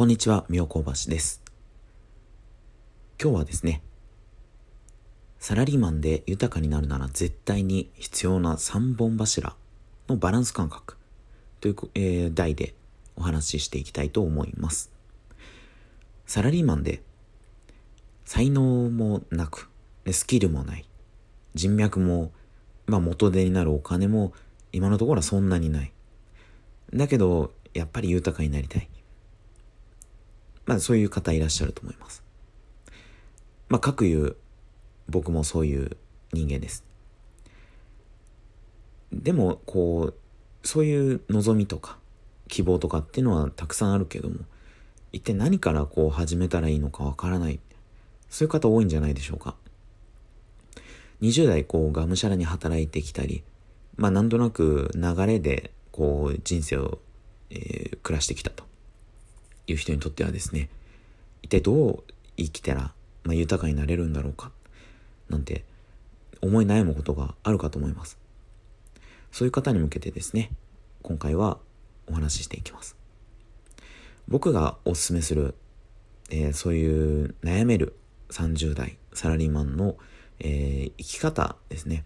こんにちは、みょうこばしです。今日はですね、サラリーマンで豊かになるなら絶対に必要な3本柱のバランス感覚という、えー、題でお話ししていきたいと思います。サラリーマンで才能もなく、スキルもない、人脈も、まあ元手になるお金も今のところはそんなにない。だけど、やっぱり豊かになりたい。まあそういう方いらっしゃると思います。まあ、各言う僕もそういう人間です。でも、こう、そういう望みとか希望とかっていうのはたくさんあるけども、一体何からこう始めたらいいのかわからない。そういう方多いんじゃないでしょうか。20代こうがむしゃらに働いてきたり、まあなんとなく流れでこう人生を、えー、暮らしてきたと。いう人にとってはですね一体どう生きたら、まあ、豊かになれるんだろうかなんて思い悩むことがあるかと思います。そういう方に向けてですね今回はお話ししていきます。僕がおすすめする、えー、そういう悩める30代サラリーマンの、えー、生き方ですね。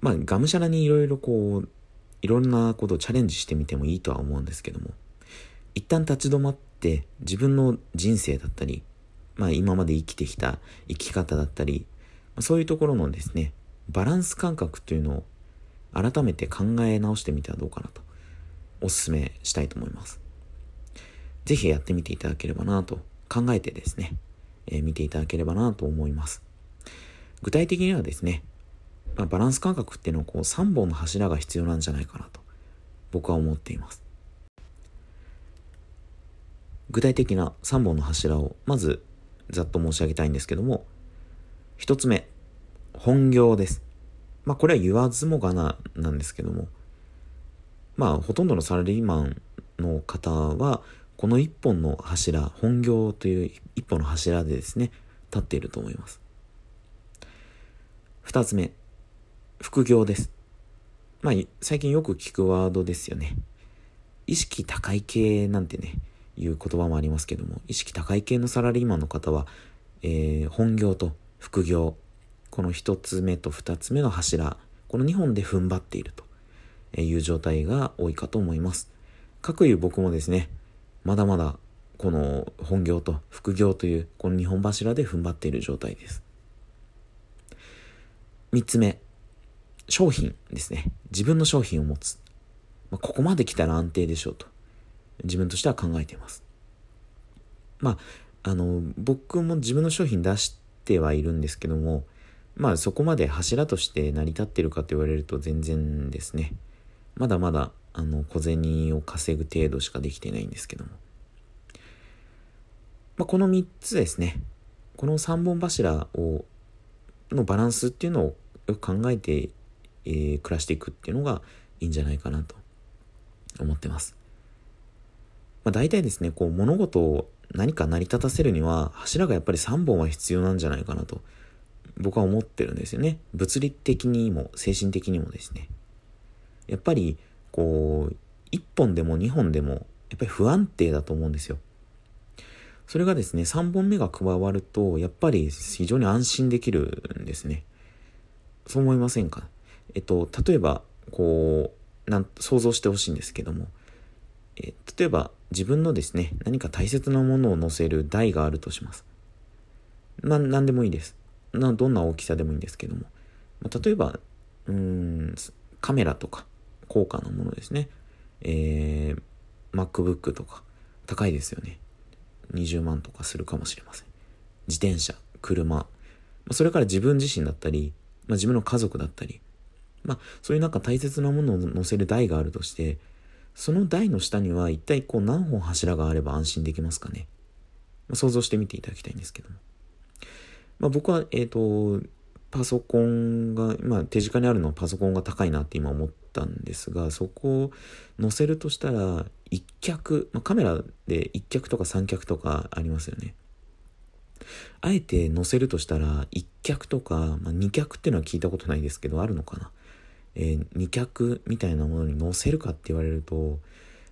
まあがむしゃらにいろいろこういろんなことをチャレンジしてみてもいいとは思うんですけども一旦立ち止まって自分の人生だったり、まあ今まで生きてきた生き方だったり、そういうところのですね、バランス感覚というのを改めて考え直してみてはどうかなとお勧めしたいと思います。ぜひやってみていただければなと考えてですね、えー、見ていただければなと思います。具体的にはですね、まあ、バランス感覚っていうのをこう3本の柱が必要なんじゃないかなと僕は思っています。具体的な3本の柱をまずざっと申し上げたいんですけども、1つ目、本業です。まあこれは言わずもがななんですけども、まあほとんどのサラリーマンの方は、この1本の柱、本業という1本の柱でですね、立っていると思います。2つ目、副業です。まあ最近よく聞くワードですよね。意識高い系なんてね、いう言葉もありますけども、意識高い系のサラリーマンの方は、えー、本業と副業、この一つ目と二つ目の柱、この2本で踏ん張っているという状態が多いかと思います。かくいう僕もですね、まだまだこの本業と副業というこの2本柱で踏ん張っている状態です。3つ目、商品ですね。自分の商品を持つ。まあ、ここまで来たら安定でしょうと。自分としては考えています。まあ、あの、僕も自分の商品出してはいるんですけども、まあそこまで柱として成り立ってるかと言われると全然ですね。まだまだ、あの、小銭を稼ぐ程度しかできてないんですけども。まあ、この3つですね。この3本柱を、のバランスっていうのをよく考えて、えー、暮らしていくっていうのがいいんじゃないかなと思ってます。まあ、大体ですね、こう物事を何か成り立たせるには柱がやっぱり3本は必要なんじゃないかなと僕は思ってるんですよね。物理的にも精神的にもですね。やっぱりこう1本でも2本でもやっぱり不安定だと思うんですよ。それがですね、3本目が加わると、やっぱり非常に安心できるんですね。そう思いませんか？えっと、例えば、こう、なん想像してほしいんですけども、え例えば自分のですね、何か大切なものを載せる台があるとします。な、なんでもいいです。な、どんな大きさでもいいんですけども。ま例えば、うん、カメラとか、高価なものですね。えー、MacBook とか、高いですよね。20万とかするかもしれません。自転車、車、それから自分自身だったり、まあ、自分の家族だったり、まあ、そういうなんか大切なものを載せる台があるとして、その台の下には一体こう何本柱があれば安心できますかね。まあ、想像してみていただきたいんですけども。まあ、僕は、えっ、ー、と、パソコンが、まあ手近にあるのはパソコンが高いなって今思ったんですが、そこを載せるとしたら、一脚、まあ、カメラで一脚とか三脚とかありますよね。あえて載せるとしたら、一脚とか、まあ、二脚っていうのは聞いたことないですけど、あるのかな。えー、二脚みたいなものに載せるかって言われると、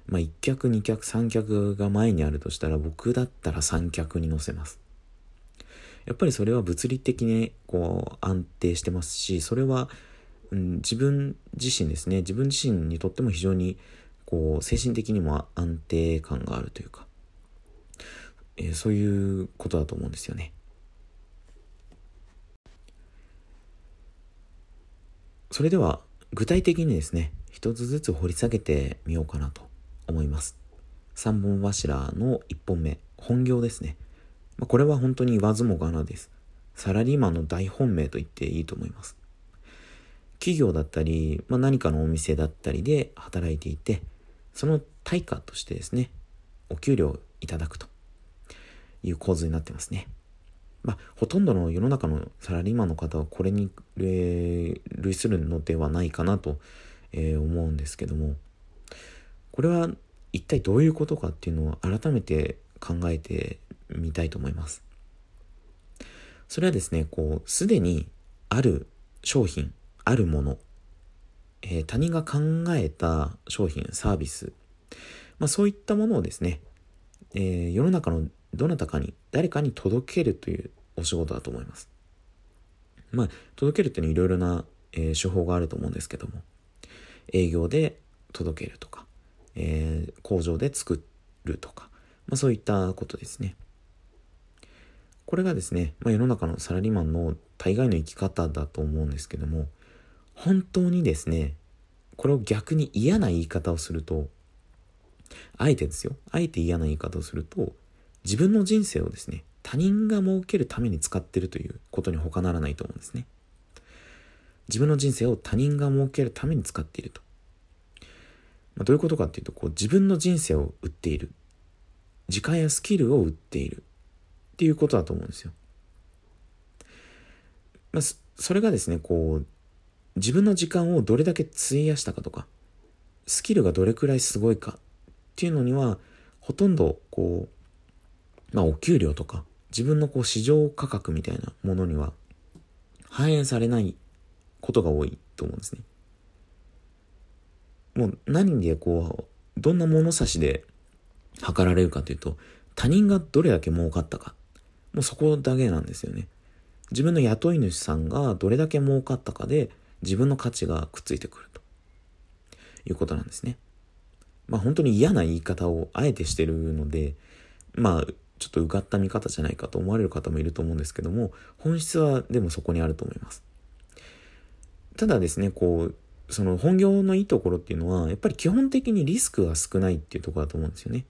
まあ1脚2脚3脚が前にあるとしたら僕だったら3脚に乗せます。やっぱりそれは物理的にこう安定してますしそれは、うん、自分自身ですね。自分自身にとっても非常にこう精神的にも安定感があるというか、えー、そういうことだと思うんですよね。それでは具体的にですね一つずつ掘り下げてみようかなと思います。3本柱の1本目本業ですね。まこれは本当に言わずもがなです。サラリーマンの大本命と言っていいと思います。企業だったり、まあ、何かのお店だったりで働いていてその対価としてですねお給料いただくという構図になってますね。まあ、ほとんどの世の中のサラリーマンの方はこれに類するのではないかなと、えー、思うんですけどもこれは一体どういうことかっていうのを改めて考えてみたいと思います。それはですね、こう、すでにある商品、あるもの、えー、他人が考えた商品、サービス、まあそういったものをですね、えー、世の中のどなたかに、誰かに届けるというお仕事だと思います。まあ、届けるっていうのはいろいろな、えー、手法があると思うんですけども、営業で届けるとか、えー、工場で作るとか、まあ、そういったことですね。これがですね、まあ、世の中のサラリーマンの大概の生き方だと思うんですけども、本当にですね、これを逆に嫌な言い方をすると、あえてですよ、あえて嫌な言い方をすると、自分の人生をですね、他人が設けるために使ってるということに他ならないと思うんですね。自分の人生を他人が設けるために使っていると。まあ、どういうことかっていうと、こう自分の人生を売っている。時間やスキルを売っている。っていうことだと思うんですよ。まあ、それがですね、こう、自分の時間をどれだけ費やしたかとか、スキルがどれくらいすごいかっていうのには、ほとんどこう、まあ、お給料とか、自分のこう市場価格みたいなものには反映されないことが多いと思うんですね。もう何でこう、どんな物差しで測られるかというと、他人がどれだけ儲かったか。もうそこだけなんですよね。自分の雇い主さんがどれだけ儲かったかで自分の価値がくっついてくるということなんですね。まあ本当に嫌な言い方をあえてしてるので、まあちょっとうがった見方じゃないかと思われる方もいると思うんですけども、本質はでもそこにあると思います。ただですね、こう、その本業のいいところっていうのは、やっぱり基本的にリスクが少ないっていうところだと思うんですよね。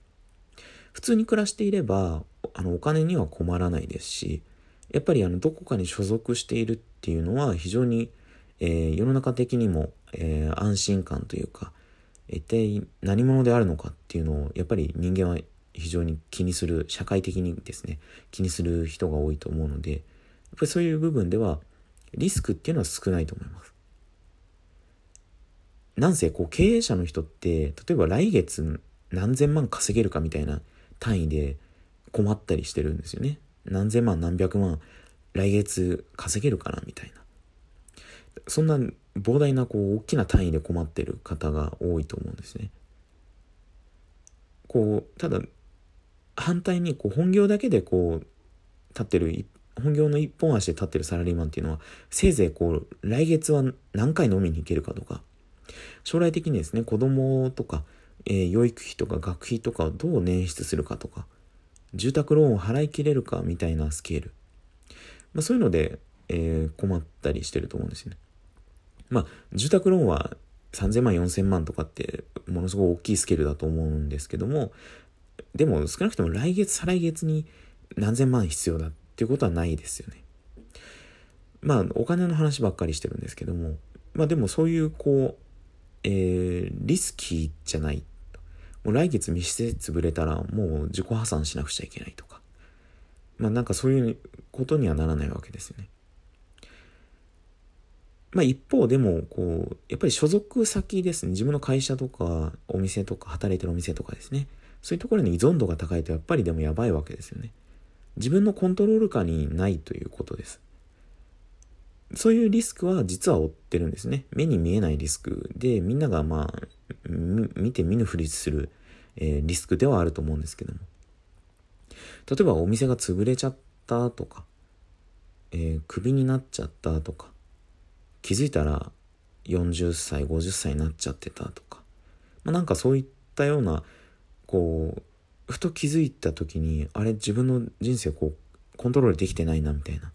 普通に暮らしていれば、あの、お金には困らないですし、やっぱりあの、どこかに所属しているっていうのは非常に、えー、世の中的にも、えー、安心感というか、一体何者であるのかっていうのを、やっぱり人間は非常に気にする、社会的にですね、気にする人が多いと思うので、やっぱりそういう部分では、リスクっていうのは少ないと思います。なんせ、こう、経営者の人って、例えば来月何千万稼げるかみたいな単位で困ったりしてるんですよね。何千万何百万来月稼げるかなみたいな。そんな膨大なこう大きな単位で困ってる方が多いと思うんですね。こう、ただ反対にこう本業だけでこう立ってる本業の一本足で立ってるサラリーマンっていうのはせいぜいこう来月は何回飲みに行けるかとか将来的にですね子供とか、えー、養育費とか学費とかをどう捻出するかとか住宅ローンを払い切れるかみたいなスケール、まあ、そういうので、えー、困ったりしてると思うんですよね。まあ住宅ローンは3000万4000万とかってものすごい大きいスケールだと思うんですけどもでも少なくとも来月、再来月に何千万必要だっていうことはないですよね。まあ、お金の話ばっかりしてるんですけども、まあでもそういうこう、えー、リスキーじゃない。もう来月密室潰れたらもう自己破産しなくちゃいけないとか。まあなんかそういうことにはならないわけですよね。まあ一方でも、こう、やっぱり所属先ですね。自分の会社とか、お店とか、働いてるお店とかですね。そういうところに依存度が高いとやっぱりでもやばいわけですよね。自分のコントロール下にないということです。そういうリスクは実は負ってるんですね。目に見えないリスクでみんながまあ見て見ぬふりするえー、リスクではあると思うんですけども例えばお店が潰れちゃったとか、えー、クビになっちゃったとか気づいたら40歳50歳になっちゃってたとか、まあ、なんかそういったようなこうふと気づいた時にあれ自分の人生こうコントロールできてないなみたいな。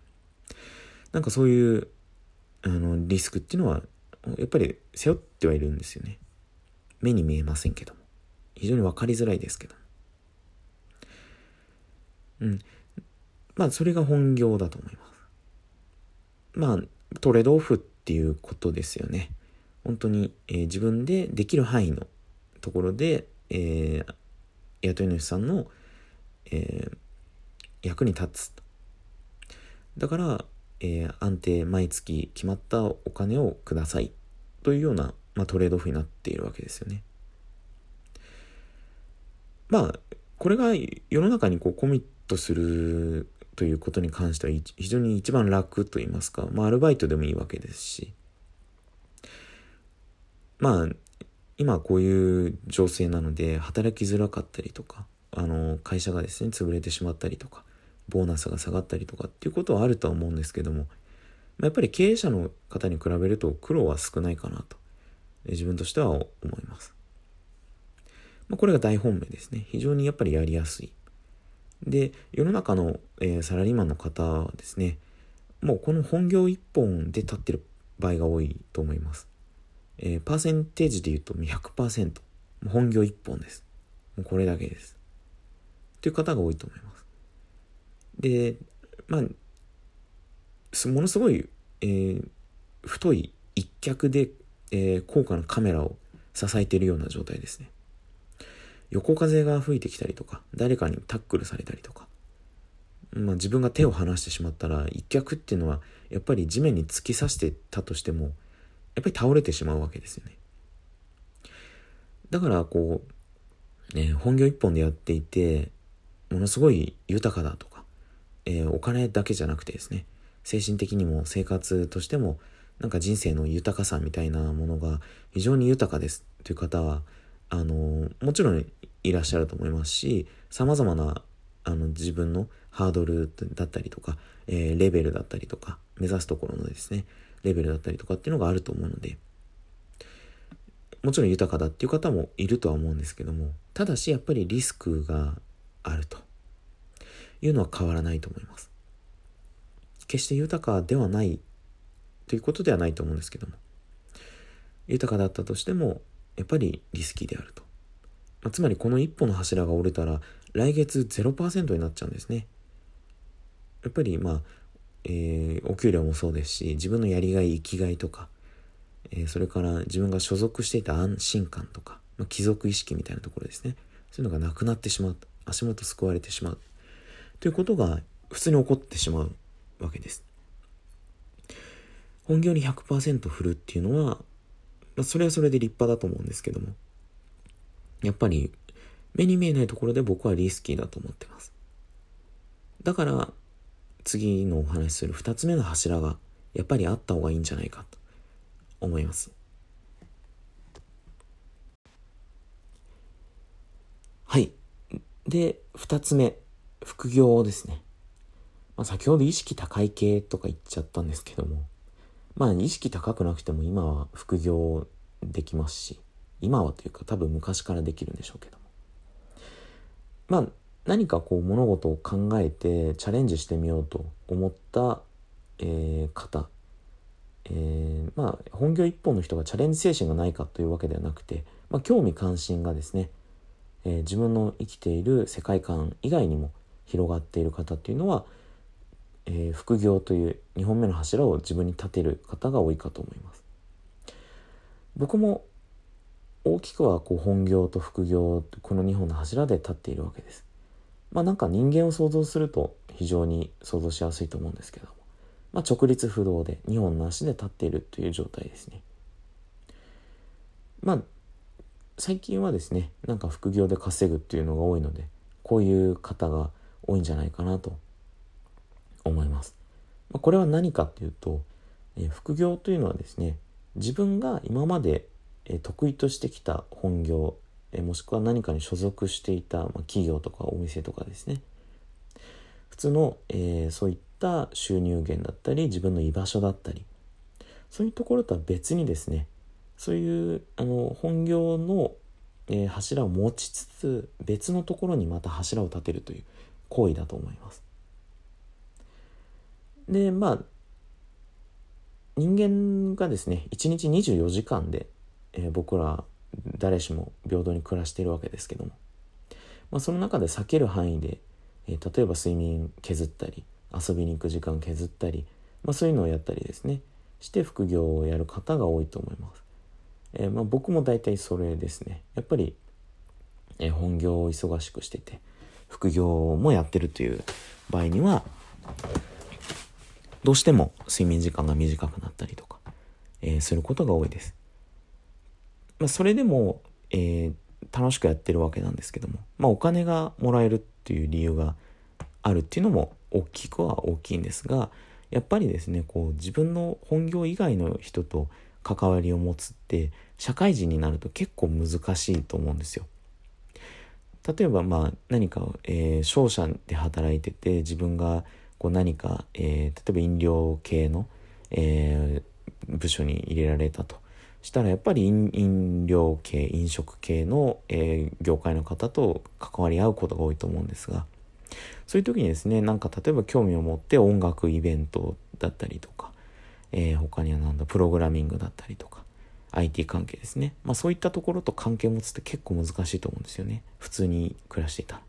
なんかそういうあのリスクっていうのはやっぱり背負ってはいるんですよね。目に見えませんけども。非常に分かりづらいですけどうん。まあそれが本業だと思います。まあトレードオフっていうことですよね。本当に、えー、自分でできる範囲のところで、えー、雇い主さんの、えー、役に立つだから、えー、安定毎月決まったお金をくださいというような、まあ、トレードオフになっているわけですよね。まあこれが世の中にこうコミットするということに関しては非常に一番楽と言いますか、まあ、アルバイトでもいいわけですしまあ今こういう情勢なので働きづらかったりとかあの会社がですね潰れてしまったりとかボーナスが下がったりとかっていうことはあるとは思うんですけどもやっぱり経営者の方に比べると苦労は少ないかなと自分としては思います。まあ、これが大本命ですね。非常にやっぱりやりやすい。で、世の中の、えー、サラリーマンの方はですね、もうこの本業一本で立ってる場合が多いと思います。えー、パーセンテージで言うと100%本業一本です。もうこれだけです。という方が多いと思います。でまあものすごい、えー、太い一脚で、えー、高価なカメラを支えているような状態ですね。横風が吹いてきたりとか誰かにタックルされたりとか。まあ、自分が手を離してしまったら一脚っていうのはやっぱり地面に突き刺してたとしてもやっぱり倒れてしまうわけですよね。だからこう、ね、本業一本でやっていて、ものすごい豊かだとか、えー、お金だけじゃなくてですね、精神的にも生活としても、なんか人生の豊かさみたいなものが非常に豊かですという方は、あのもちろんいらっしゃると思いますし、様々なあの自分のハードルだったりとか、えー、レベルだったりとか、目指すところのですね、レベルだったりとかっていうのがあると思うので、もちろん豊かだっていう方もいるとは思うんですけども、ただしやっぱりリスクがあるというのは変わらないと思います。決して豊かではないということではないと思うんですけども、豊かだったとしても、やっぱりリスキーであると。まあ、つまりこの一歩の柱が折れたら、来月0%になっちゃうんですね。やっぱりまあ、えー、お給料もそうですし自分のやりがい生きがいとか、えー、それから自分が所属していた安心感とか、まあ、貴族意識みたいなところですね。そういうのがなくなってしまう。足元救われてしまう。ということが普通に起こってしまうわけです。本業に100%振るっていうのは、まあ、それはそれで立派だと思うんですけどもやっぱり目に見えないところで僕はリスキーだと思ってます。だから次のお話しする2つ目の柱がやっぱりあった方がいいんじゃないかと思います。はい。で、2つ目、副業ですね。まあ、先ほど意識高い系とか言っちゃったんですけども、まあ意識高くなくても今は副業できますし、今はというか多分昔からできるんでしょうけども。まあ何かこう物事を考えてチャレンジしてみようと思った、えー、方、えー、まあ本業一本の人がチャレンジ精神がないかというわけではなくて、まあ、興味関心がですね、えー、自分の生きている世界観以外にも広がっている方っていうのは、え副業という2本目の柱を自分に立てる方が多いかと思います。僕も大きくはこう本業と副業この2本の柱で立っているわけです。まあなんか人間を想像すると非常に想像しやすいと思うんですけども、まあ、直立不動で2本の足で立っているという状態ですね。まあ最近はですねなんか副業で稼ぐっていうのが多いのでこういう方が多いんじゃないかなと思います。まあ、これは何かっていうと、えー、副業というのはですね自分が今まで、得意としてきた本業えもしくは何かに所属していた、まあ、企業とかお店とかですね普通の、えー、そういった収入源だったり自分の居場所だったりそういうところとは別にですねそういうあの本業の、えー、柱を持ちつつ別のところにまた柱を立てるという行為だと思います。でまあ人間がですね1日24時間で、えー、僕ら誰しも平等に暮らしているわけですけども、まあ、その中で避ける範囲で、えー、例えば睡眠削ったり遊びに行く時間削ったり、まあ、そういうのをやったりですねして副業をやる方が多いと思います。えー、まあ、僕も大体それですね。やっぱり、えー、本業を忙しくしてて副業もやってるという場合にはどうしても睡眠時間が短くなったりとか、えー、することが多いです。まあ、それでも、えー、楽しくやってるわけなんですけども、まあ、お金がもらえるっていう理由があるっていうのも大きくは大きいんですがやっぱりですねこう自分の本業以外の人と関わりを持つって社会人になると結構難しいと思うんですよ。例えばまあ何か、えー、商社で働いてて自分がこう何か、えー、例えば飲料系の、えー、部署に入れられたとしたらやっぱり飲料系飲食系の、えー、業界の方と関わり合うことが多いと思うんですがそういう時にですねなんか例えば興味を持って音楽イベントだったりとか、えー、他にはなんだプログラミングだったりとか IT 関係ですね、まあ、そういったところと関係を持つって結構難しいと思うんですよね普通に暮らしていたら。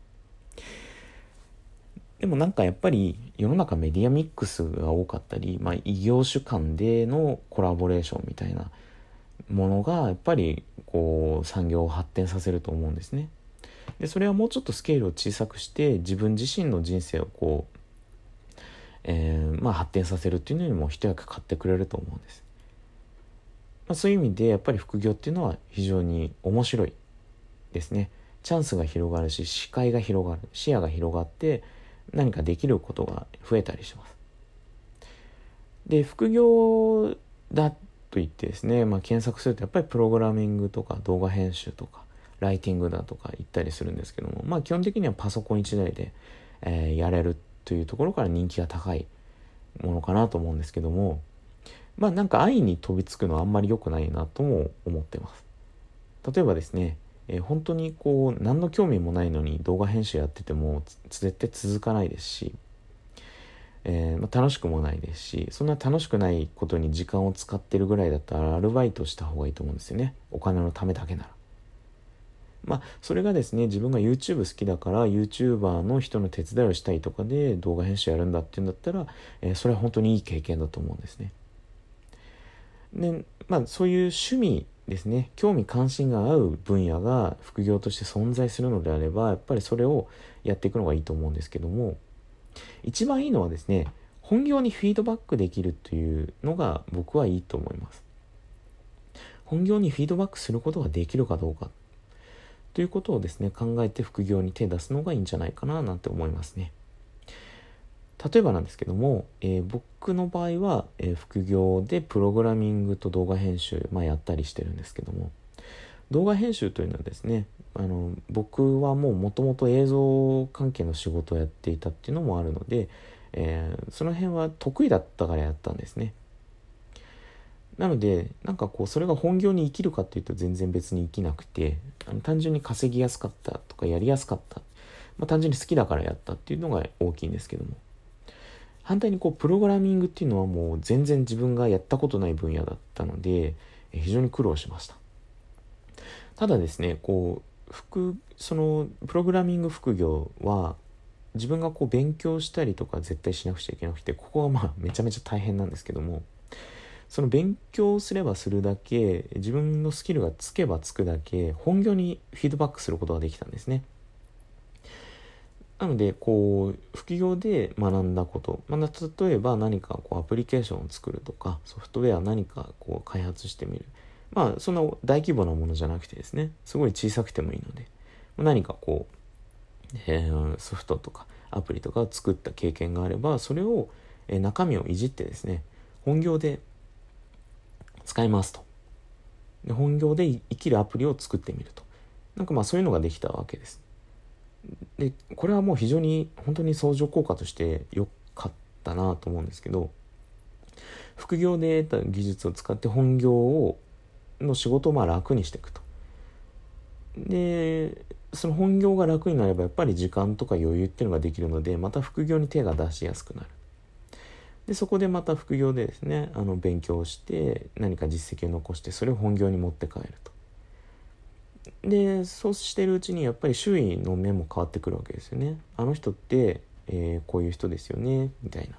でもなんかやっぱり世の中メディアミックスが多かったり、まあ、異業種間でのコラボレーションみたいなものがやっぱりこう産業を発展させると思うんですね。でそれはもうちょっとスケールを小さくして自分自身の人生をこう、えー、まあ、発展させるっていうのにも一役買ってくれると思うんです。まあ、そういう意味でやっぱり副業っていうのは非常に面白いですね。チャンスが広がるし視界が広がる視野が広がって何かできることが増えたりします。で副業だと言ってですね、まあ、検索するとやっぱりプログラミングとか動画編集とかライティングだとか言ったりするんですけどもまあ基本的にはパソコン1台で、えー、やれるというところから人気が高いものかなと思うんですけどもまあなんか安易に飛びつくのはあんまり良くないなとも思ってます。例えばですねえー、本当にこう何の興味もないのに動画編集やってても絶対続かないですし、えー、まあ、楽しくもないですしそんな楽しくないことに時間を使ってるぐらいだったらアルバイトした方がいいと思うんですよねお金のためだけなら。まあそれがですね自分が YouTube 好きだから YouTuber の人の手伝いをしたいとかで動画編集やるんだっていうんだったら、えー、それは本当にいい経験だと思うんですね。でまあそういう趣味ですね興味関心が合う分野が副業として存在するのであればやっぱりそれをやっていくのがいいと思うんですけども一番いいのはですね本業にフィードバックできるというのが僕はいいと思います。本業にフィードバックすることができるかどうか。ということをですね考えて副業に手出すのがいいんじゃないかななんて思いますね。例えばなんですけども、えー、僕の場合は、えー、副業でプログラミングと動画編集、まあ、やったりしてるんですけども動画編集というのはですねあの僕はもうもともと映像関係の仕事をやっていたっていうのもあるので、えー、その辺は得意だったからやったんですね。なのでなんかこうそれが本業に生きるかっていうと全然別に生きなくてあの単純に稼ぎやすかったとかやりやすかった、まあ、単純に好きだからやったっていうのが大きいんですけども。反対にこうプログラミングっていうのはもう全然自分がやったことない分野だったので非常に苦労しました。ただですねこう副そのプログラミング副業は自分がこう勉強したりとか絶対しなくちゃいけなくてここはまあめちゃめちゃ大変なんですけどもその勉強すればするだけ自分のスキルがつけばつくだけ本業にフィードバックすることができたんですねなので、こう、副業で学んだこと、まあ、例えば何かこうアプリケーションを作るとか、ソフトウェア何かこう開発してみる。まあ、そんな大規模なものじゃなくてですね、すごい小さくてもいいので、何かこう、えー、ソフトとかアプリとかを作った経験があれば、それを、えー、中身をいじってですね、本業で使いますと。で本業で生きるアプリを作ってみると。なんかまあそういうのができたわけですでこれはもう非常に本当に相乗効果として良かったなと思うんですけど副業で得た技術を使って本業をの仕事をまあ楽にしていくと。でその本業が楽になればやっぱり時間とか余裕っていうのができるのでまた副業に手が出しやすくなる。でそこでまた副業でですねあの勉強して何か実績を残してそれを本業に持って帰ると。でそうしてるうちにやっぱり周囲の目も変わってくるわけですよね。あの人って、えー、こういう人ですよねみたいな。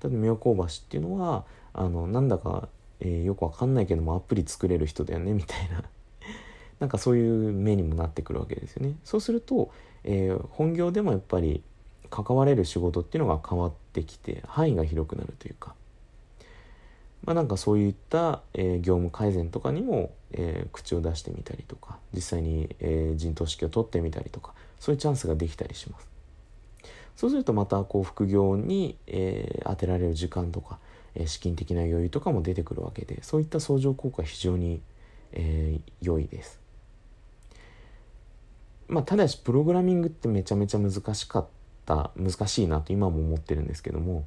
ただ妙高橋っていうのはあのなんだか、えー、よくわかんないけどもアプリ作れる人だよねみたいな。なんかそういう目にもなってくるわけですよね。そうすると、えー、本業でもやっぱり関われる仕事っていうのが変わってきて範囲が広くなるというか。まあ、なんかそういった、えー、業務改善とかにも、えー、口を出してみたりとか実際に、えー、陣頭指揮を取ってみたりとかそういうチャンスができたりします。そうするとまたこう副業に、えー、当てられる時間とか、資金的な余裕とかも出てくるわけでそういった相乗効果非常に、えー、良いです。まあただしプログラミングってめちゃめちゃ難しかった難しいなと今も思ってるんですけども、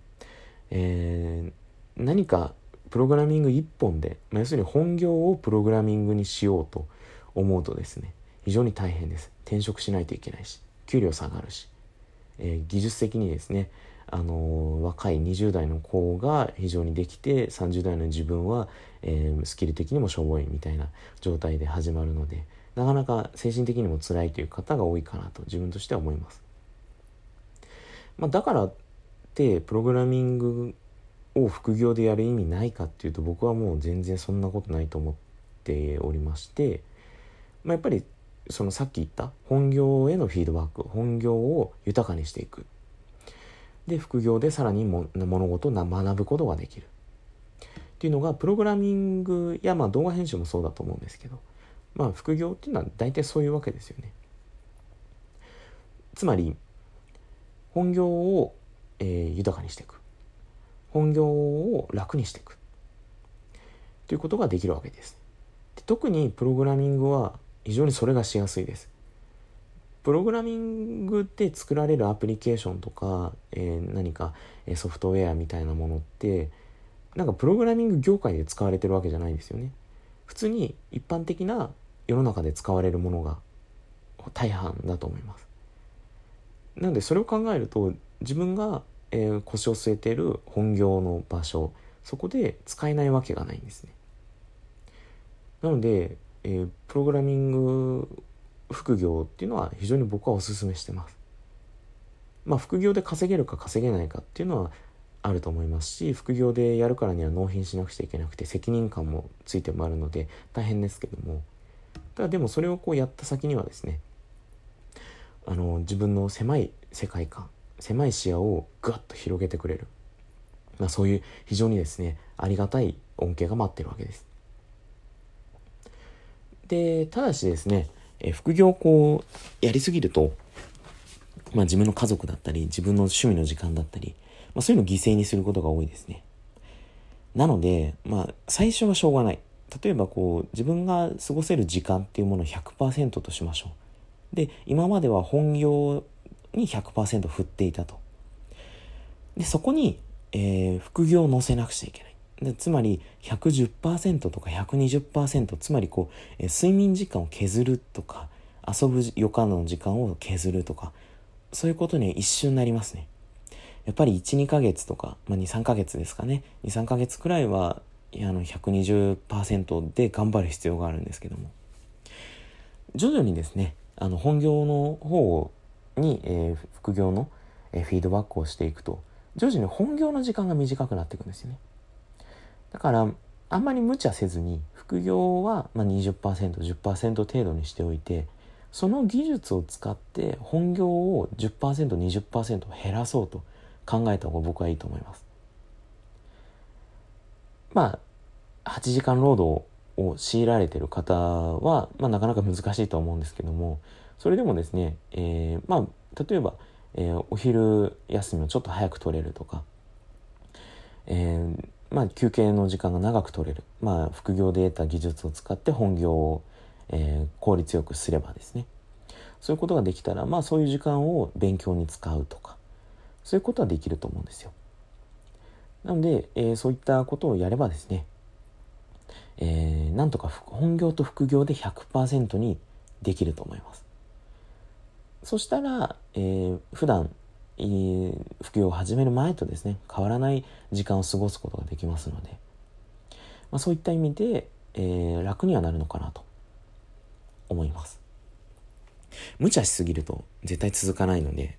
えー、何かプログラミング1本で、まあ、要するに本業をプログラミングにしようと思うとですね非常に大変です。転職しないといけないし給料下がるし、えー、技術的にですねあの、若い20代の子が非常にできて30代の自分は、えー、スキル的にもしょぼいみたいな状態で始まるのでなかなか精神的にも辛いという方が多いかなと自分としては思います。まあ、だからってプログラミングを副業でやる意味ないかっていうと僕はもう全然そんなことないと思っておりまして、まあ、やっぱりそのさっき言った本業へのフィードバック本業を豊かにしていくで副業でさらに物事を学ぶことができる。っていうのがプログラミングやまあ動画編集もそうだと思うんですけどまあ副業っていうのは大体そういうわけですよね。つまり本業を、えー、豊かにしていく。本業を楽にしていく。ということができるわけです。で特にプログラミングは非常にそれがしやすいです。プログラミングで作られるアプリケーションとか、えー、何かソフトウェアみたいなものってなんかプログラミング業界で使われてるわけじゃないんですよね。普通に一般的な世の中で使われるものが大半だと思います。なのでそれを考えると自分がえ、腰を据えている本業の場所そこで使えないわけがないんですね。なので、えー、プログラミング副業っていうのは非常に僕はおすすめしてます。まあ副業で稼げるか稼げないかっていうのはあると思いますし副業でやるからには納品しなくちゃいけなくて責任感もついてもあるので大変ですけども。ただでもそれをこうやった先にはですねあの自分の狭い世界観狭い視野をぐっと広げてくれる、まあ、そういう非常にですねありがたい恩恵が待ってるわけです。でただしですね、え副業をこうやりすぎると、まあ、自分の家族だったり自分の趣味の時間だったり、まあ、そういうのを犠牲にすることが多いですねなので、まあ、最初はしょうがない例えばこう自分が過ごせる時間っていうものを100%としましょうで今までは本業に100%振っていたと。で、そこに、えー、副業を載せなくちゃいけない。でつまり110%とか120%つまりこう、え、睡眠時間を削るとか遊ぶ余暇の時間を削るとかそういうことに一瞬なりますね。やっぱり12ヶ月とか、まあ、23ヶ月ですかね。23ヶ月くらいはあの120%で頑張る必要があるんですけども。徐々にですねあの本業の方に、えー、副業の、えー、フィードバックをしていくと徐々に本業の時間が短くなっていくんですよね。だからあんまり無茶せずに副業は、20%、10%程度にしておいてその技術を使って本業を 10%20% 減らそうと考えた方が僕はいいと思います。まあ8時間労働を強いられてる方は、まあ、なかなか難しいと思うんですけどもそれでもですね、えー、まあ例えば、えー、お昼休みをちょっと早く取れるとか、えー、まあ休憩の時間が長く取れる、まあ副業で得た技術を使って本業を、えー、効率よくすればですね。そういうことができたらまあそういう時間を勉強に使うとかそういうことはできると思うんですよ。なので、えー、そういったことをやればですね、えー、なんとか本業と副業で100%にできると思います。そしたら、えー、普段、えー、副業を始める前とですね変わらない時間を過ごすことができますので、まあ、そういった意味で、えー、楽にはなるのかなと思います。無茶しすぎると絶対続かないので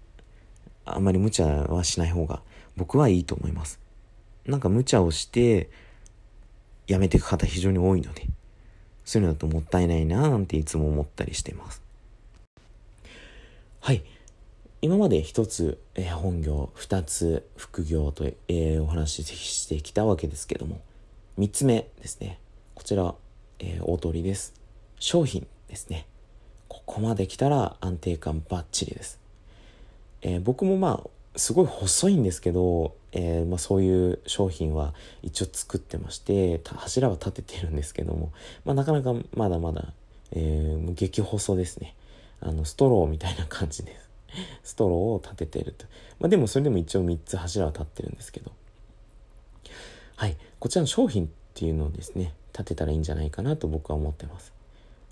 あんまり無茶はしない方が僕はいいと思います。なんか無茶をしてやめていく方非常に多いのでそういうのだともったいないななんていつも思ったりしてます。はい。今まで一つ、えー、本業二つ副業と、えー、お話ししてきたわけですけども三つ目ですね。こちら、えー、大通りです。商品ですね。ここまで来たら安定感バッチリです、えー、僕もまあすごい細いんですけど、えー、まあ、そういう商品は一応作ってまして柱は立ててるんですけども、まあ、なかなかまだまだ、えー、激細ですね。あのストローみたいな感じです。ストローを立ててると、まあ、でもそれでも一応3つ柱は立ってるんですけど。はい。こちらの商品っていうのをですね立てたらいいんじゃないかなと僕は思ってます。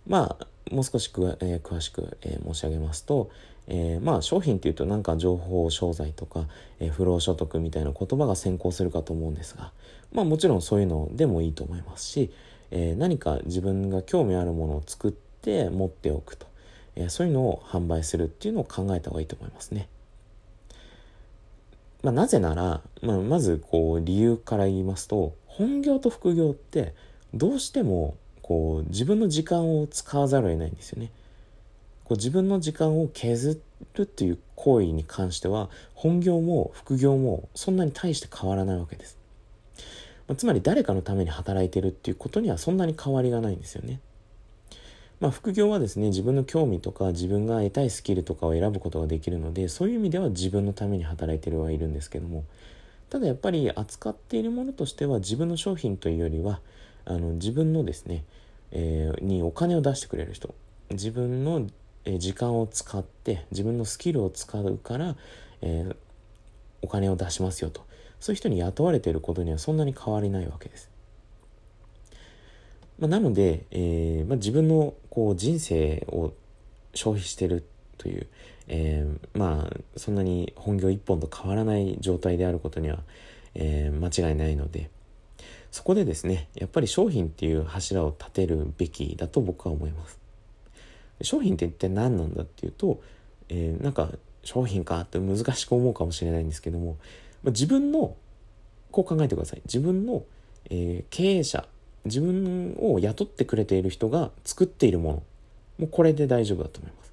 まあもう少しく、えー、詳しく、えー、申し上げますと、えー、まあ商品っていうとなんか情報商材とか、え不労所得みたいな言葉が先行するかと思うんですがまあもちろんそういうのでもいいと思いますし、え何か自分が興味あるものを作って持っておくと、えそういうのを販売するっていうのを考えた方がいいと思いますね。まあ、なぜなら、まあ、まずこう理由から言いますと本業と副業ってどうしてもこう自分の時間を使わざるを得ないんですよね。こう自分の時間を削るっていう行為に関しては本業も副業もそんなに大して変わらないわけです。ま、つまり誰かのために働いてるっていうことにはそんなに変わりがないんですよね。まあ、副業はですね自分の興味とか自分が得たいスキルとかを選ぶことができるのでそういう意味では自分のために働いてるはいるんですけどもただやっぱり扱っているものとしては自分の商品というよりはあの自分のですね、えー、にお金を出してくれる人自分の、時間を使って自分のスキルを使うから、えー、お金を出しますよとそういう人に雇われていることにはそんなに変わりないわけです。まあ、なので、えーまあ、自分のこう人生を消費してるという、えー、まあそんなに本業一本と変わらない状態であることには、えー、間違いないので、そこでですね、やっぱり商品っていう柱を立てるべきだと僕は思います。商品って一体何なんだっていうと、えー、なんか商品かって難しく思うかもしれないんですけども、まあ、自分の、こう考えてください。自分の、えー、経営者、自分を雇ってくれている人が作っているもの、もうこれで大丈夫だと思います。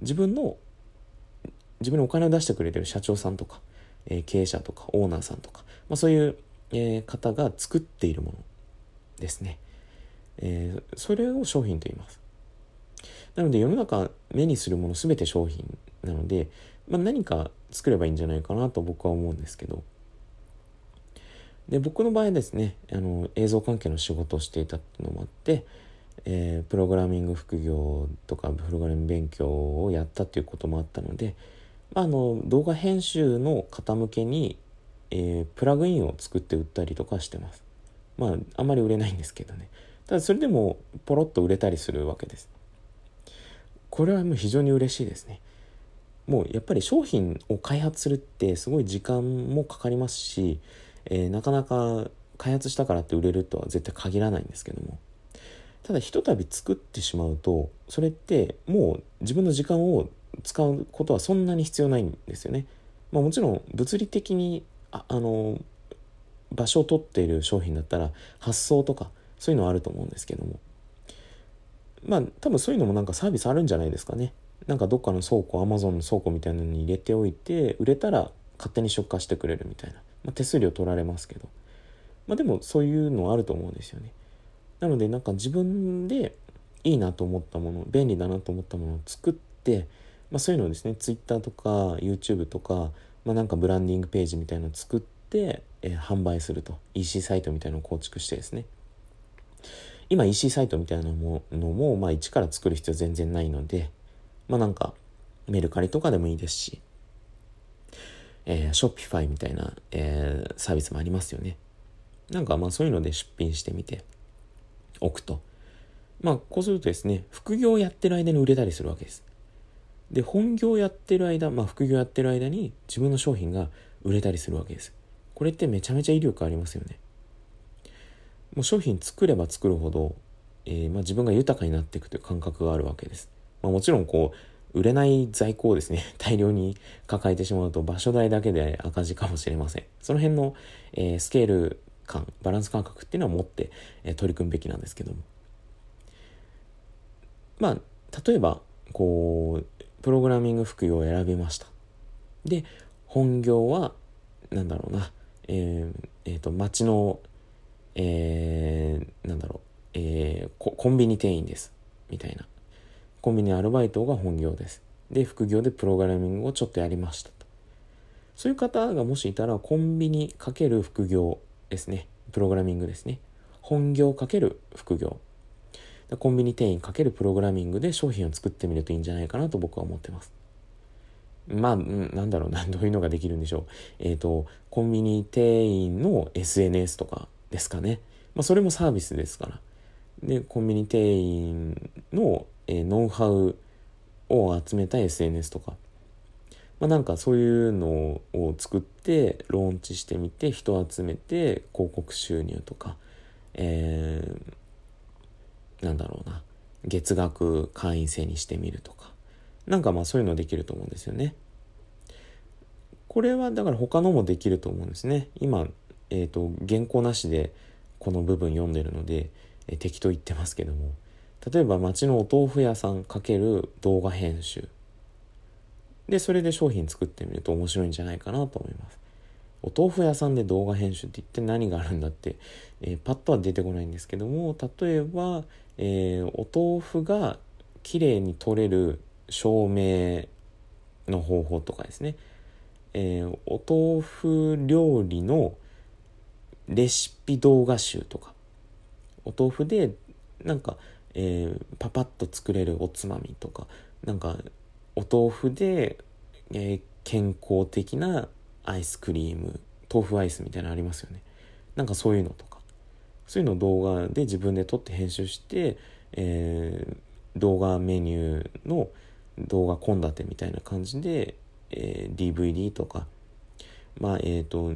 自分の、自分にお金を出してくれてる社長さんとか、えー、経営者とかオーナーさんとか、まあ、そういうえー、方が作っているものですね、えー、それを商品と言います。なので世の中目にするもの全て商品なので、まあ、何か作ればいいんじゃないかなと僕は思うんですけど。で僕の場合ですねあの映像関係の仕事をしていたっていうのもあって、えー、プログラミング副業とかプログラミング勉強をやったっていうこともあったので、まあ、あの動画編集の方向けにえー、プラグインを作って売ったりとかしてます。まあ、あんまり売れないんですけどね。ただそれでもポロッと売れたりするわけです。これはもう非常に嬉しいですね。もうやっぱり商品を開発するってすごい時間もかかりますし、えー、なかなか開発したからって売れるとは絶対限らないんですけども。ただひとたび作ってしまうとそれってもう自分の時間を使うことはそんなに必要ないんですよね。まあ、もちろん物理的にああの場所を取っている商品だったら発送とかそういうのはあると思うんですけども。まあ多分そういうのもなんかサービスあるんじゃないですかね。なんかどっかの倉庫アマゾンの倉庫みたいなのに入れておいて売れたら勝手に出荷してくれるみたいな、まあ、手数料取られますけど。まあでもそういうのはあると思うんですよね。なのでなんか自分でいいなと思ったもの便利だなと思ったものを作って、まあ、そういうのをですね Twitter とか YouTube とかまあ、なんかブランディングページみたいなのを作って、えー、販売すると。EC サイトみたいなのを構築してですね。今 EC サイトみたいなものも、まあ、一から作る必要全然ないので、まあなんか、メルカリとかでもいいですし、えー、ショッピファイみたいな、えー、サービスもありますよね。なんかまあそういうので出品してみておくと。まあこうするとですね、副業をやってる間に売れたりするわけです。で、本業やってる間、まあ副業やってる間に自分の商品が売れたりするわけです。これってめちゃめちゃ威力ありますよね。もう商品作れば作るほど、えー、まあ、自分が豊かになっていくという感覚があるわけです。まあ、もちろんこう、売れない在庫をですね、大量に抱えてしまうと場所代だけで赤字かもしれません。その辺の、えー、スケール感、バランス感覚っていうのは持って、えー、取り組むべきなんですけども。まあ、例えば、こう、プログラミング副業を選びました。で、本業は、なんだろうな、えー、えー、と、町の、えー、なんだろう、えー、コンビニ店員です。みたいな。コンビニアルバイトが本業です。で、副業でプログラミングをちょっとやりましたと。そういう方がもしいたら、コンビニかける副業ですね。プログラミングですね。本業かける副業。コンビニ店員かけるプログラミングで商品を作ってみるといいんじゃないかなと僕は思ってます。まあ、なんだろうな、どういうのができるんでしょう。えっ、ー、と、コンビニ店員の SNS とかですかね。まあ、それもサービスですから。で、コンビニ店員の、えー、ノウハウを集めた SNS とか。まあ、なんかそういうのを作ってローンチしてみて人を集めて広告収入とか、えー、なんだろうな月額会員制にしてみるとかなんかまあそういうのできると思うんですよね。これはだから他のもできると思うんですね。今、えっ、ー、と、原稿なしでこの部分読んでるので、えー、適当言ってますけども、例えば街のお豆腐屋さんかける動画編集。で、それで商品作ってみると面白いんじゃないかなと思います。お豆腐屋さんで動画編集って一体何があるんだって、えー、パッとは出てこないんですけども、例えば、えー、お豆腐が綺麗に撮れる照明の方法とかですね、えー、お豆腐料理のレシピ動画集とかお豆腐でなんか、えー、パパッと作れるおつまみとかなんかお豆腐で、えー、健康的なアイスクリーム豆腐アイスみたいなのありますよね。なんかそういうのとか。そういうのを動画で自分で撮って編集して、えー、動画メニューの動画献立みたいな感じで、えー、DVD とか、まあ、えっ、ー、と、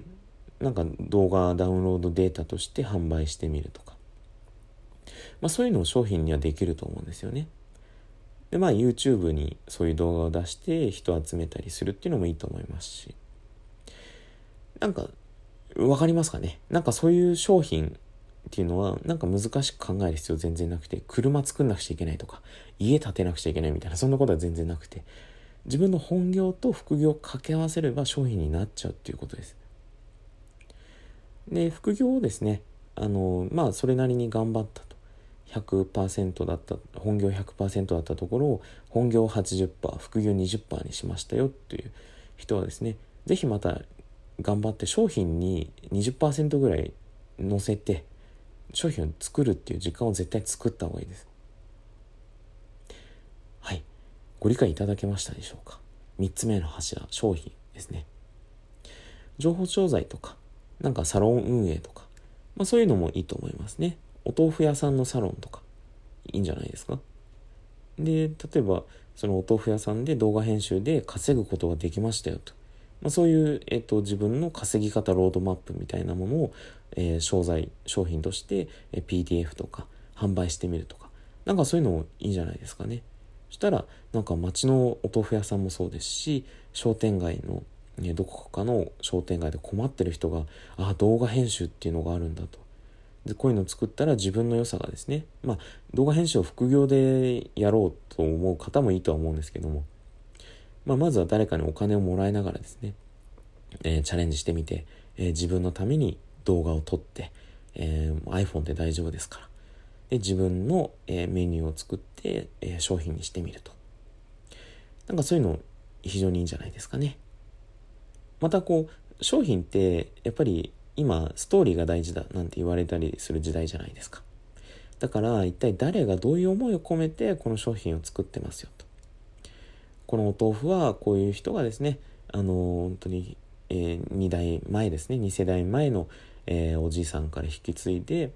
なんか動画ダウンロードデータとして販売してみるとか。まあ、そういうのを商品にはできると思うんですよね。で、まあ、YouTube にそういう動画を出して人を集めたりするっていうのもいいと思いますし。なんか、わかりますかね？なんかそういう商品っていうのはなんか難しく考える必要全然なくて車作んなくちゃいけないとか家建てなくちゃいけないみたいなそんなことは全然なくて自分の本業と副業を掛け合わせれば商品になっちゃうっていうことですで副業をですねあのまあそれなりに頑張った100%だった本業100%だったところを本業80%副業20%にしましたよっていう人はですね是非また頑張って商品に20%ぐらい乗せて商品を作るっていう時間を絶対作った方がいいです。はい。ご理解いただけましたでしょうか ?3 つ目の柱、商品ですね。情報商材とか、なんかサロン運営とか、まあそういうのもいいと思いますね。お豆腐屋さんのサロンとか、いいんじゃないですか？で、例えば、そのお豆腐屋さんで動画編集で稼ぐことができましたよと。まあ、そういう、えっと、自分の稼ぎ方ロードマップみたいなものを、えー、商材商品として、え、PDF とか販売してみるとか。なんかそういうのもいいんじゃないですかね。そしたらなんか町のお豆腐屋さんもそうですし商店街の、ね、どこかの商店街で困ってる人があ動画編集っていうのがあるんだと。こういうのを作ったら自分の良さがですねまあ動画編集を副業でやろうと思う方もいいとは思うんですけどもまあ、まずは誰かにお金をもらいながらですね、えー、チャレンジしてみて、えー、自分のために動画を撮って、えー、iPhone で大丈夫ですから。で、自分の、えメニューを作って、え商品にしてみると。なんかそういうの非常にいいんじゃないですかね。またこう、商品ってやっぱり今ストーリーが大事だなんて言われたりする時代じゃないですか。だから一体誰がどういう思いを込めてこの商品を作ってますよとこのお豆腐はこういう人がですねあの本当に、えー、2代前ですね2世代前の、えー、おじいさんから引き継いで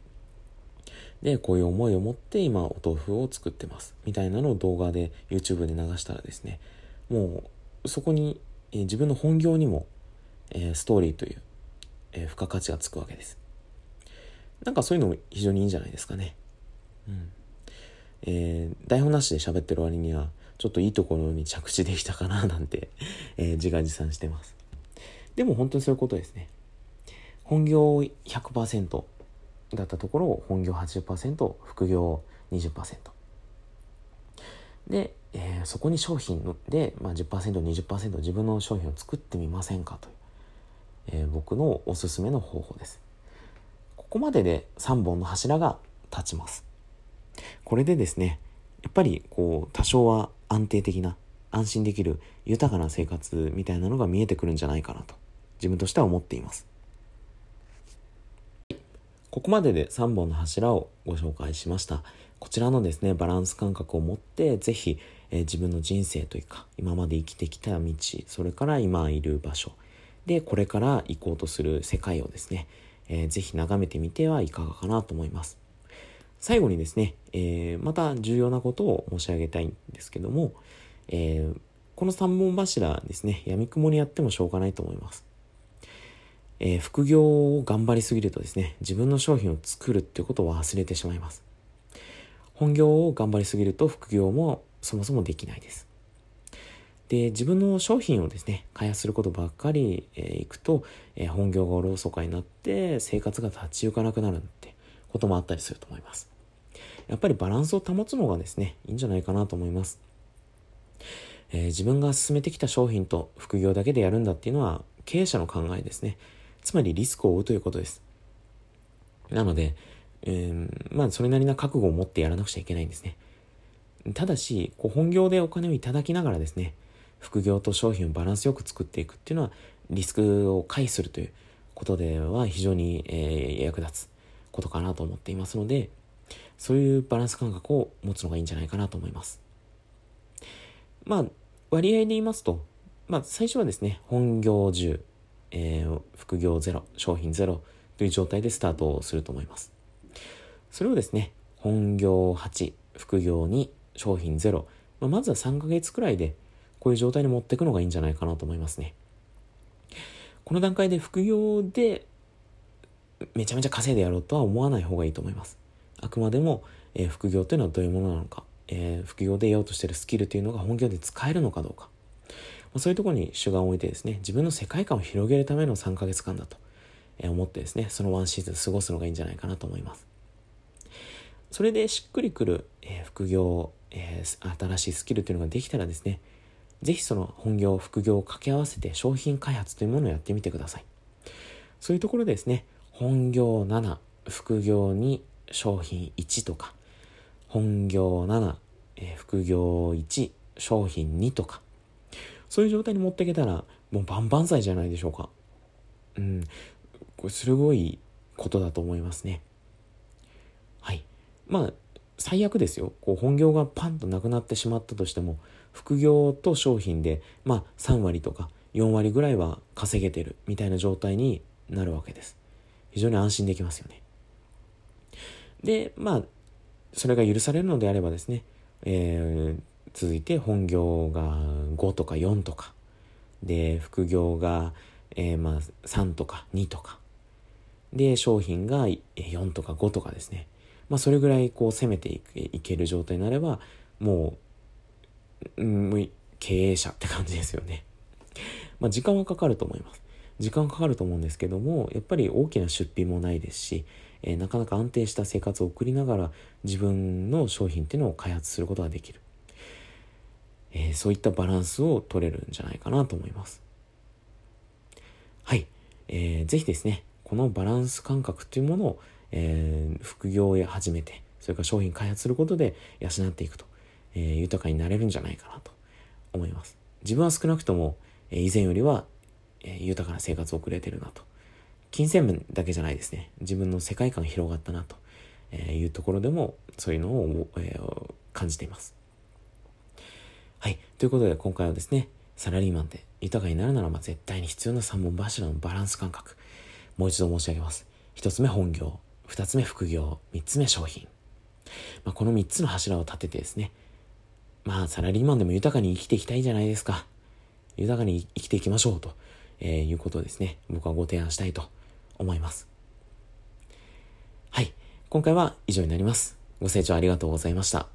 でこういう思いを持って今お豆腐を作ってますみたいなのを動画で YouTube で流したらですねもうそこに、えー、自分の本業にも、えー、ストーリーという、えー、付加価値がつくわけです。なんかそういうのも非常にいいんじゃないですかね。うん。えー、台本なしで喋ってる割にはちょっといいところに着地できたかななんて、えー、自画自賛してます。でも本当にそういうことですね。本業100%だったところを本業80%副業20%で、えー、そこに商品で、まあ10%、20%自分の商品を作ってみませんかという、えー、僕のおすすめの方法です。ここまでで3本の柱が立ちます。これでですねやっぱりこう多少は安定的な安心できる豊かな生活みたいなのが見えてくるんじゃないかなと自分としては思っています。ここまでで3本の柱をご紹介しました。こちらのですね、バランス感覚を持って、ぜひ、えー、自分の人生というか、今まで生きてきた道、それから今いる場所、で、これから行こうとする世界をですね、えー、ぜひ眺めてみてはいかがかなと思います。最後にですね、えー、また重要なことを申し上げたいんですけども、えー、この3本柱ですね、闇雲にやってもしょうがないと思います。えー、副業を頑張りすぎるとですね、自分の商品を作るっていうことを忘れてしまいます。本業を頑張りすぎると副業もそもそもできないです。で、自分の商品をですね、開発することばっかり、えー、いくと、えー、本業がおろそかになって生活が立ち行かなくなるってこともあったりすると思います。やっぱりバランスを保つのがですね、いいんじゃないかなと思います。えー、自分が進めてきた商品と副業だけでやるんだっていうのは経営者の考えですね。つまりリスクを負うということです。なので、えー、まあそれなりな覚悟を持ってやらなくちゃいけないんですね。ただし、こう本業でお金をいただきながらですね、副業と商品をバランスよく作っていくっていうのは、リスクを回避するということでは非常に、えー、役立つことかなと思っていますので、そういうバランス感覚を持つのがいいんじゃないかなと思います。まあ、割合で言いますと、まあ、最初はですね、本業10、えー、副業ゼロ、商品ゼロという状態でスタートをすると思います。それをですね、本業8、副業2、商品0、まあ、まずは3ヶ月くらいでこういう状態に持っていくのがいいんじゃないかなと思いますね。この段階で副業でめちゃめちゃ稼いでやろうとは思わない方がいいと思います。あくまでも、えー、副業というのはどういうものなのか、えー、副業で得ようとしてるスキルというのが本業で使えるのかどうか、まそういうところに主眼を置いてですね、自分の世界観を広げるための3ヶ月間だと思ってですね、そのワンシーズン過ごすのがいいんじゃないかなと思います。それでしっくりくる、え、副業、え、新しいスキルというのができたらですね、ぜひその本業、副業を掛け合わせて商品開発というものをやってみてください。そういうところですね、本業7、副業2、商品1とか、本業7、え、副業1、商品2とか、そういう状態に持っていけたら、もう万々歳じゃないでしょうか。うん。これすごいことだと思いますね。はい。まあ、最悪ですよ。こう本業がパンとなくなってしまったとしても、副業と商品で、まあ3割とか4割ぐらいは稼げてるみたいな状態になるわけです。非常に安心できますよね。で、まあ、それが許されるのであればですね、えー、続いて本業が5とか4とかで副業が、えー、まあ3とか2とかで商品が4とか5とかですねまあそれぐらいこう攻めていくいける状態になればもう、うん、経営者って感じですよね まあ時間はかかると思います時間かかると思うんですけどもやっぱり大きな出費もないですし、えー、なかなか安定した生活を送りながら自分の商品っていうのを開発することができるえー、そういったバランスを取れるんじゃないかなと思います。はい。えー、ぜひですね、このバランス感覚というものを、えー、副業を始めて、それから商品開発することで養っていくと、えー、豊かになれるんじゃないかなと思います。自分は少なくとも、えー、以前よりは、えー、豊かな生活を送れてるなと。金銭面だけじゃないですね。自分の世界観が広がったなと、えいうところでもそういうのを、え、感じています。はい。ということで今回はですね、サラリーマンで豊かになるならば絶対に必要な3本柱のバランス感覚。もう一度申し上げます。1つ目本業、2つ目副業、3つ目商品。まあ、この3つの柱を立ててですね、まあサラリーマンでも豊かに生きていきたいじゃないですか。豊かに生きていきましょうと、えー、いうことですね、僕はご提案したいと思います。はい。今回は以上になります。ご清聴ありがとうございました。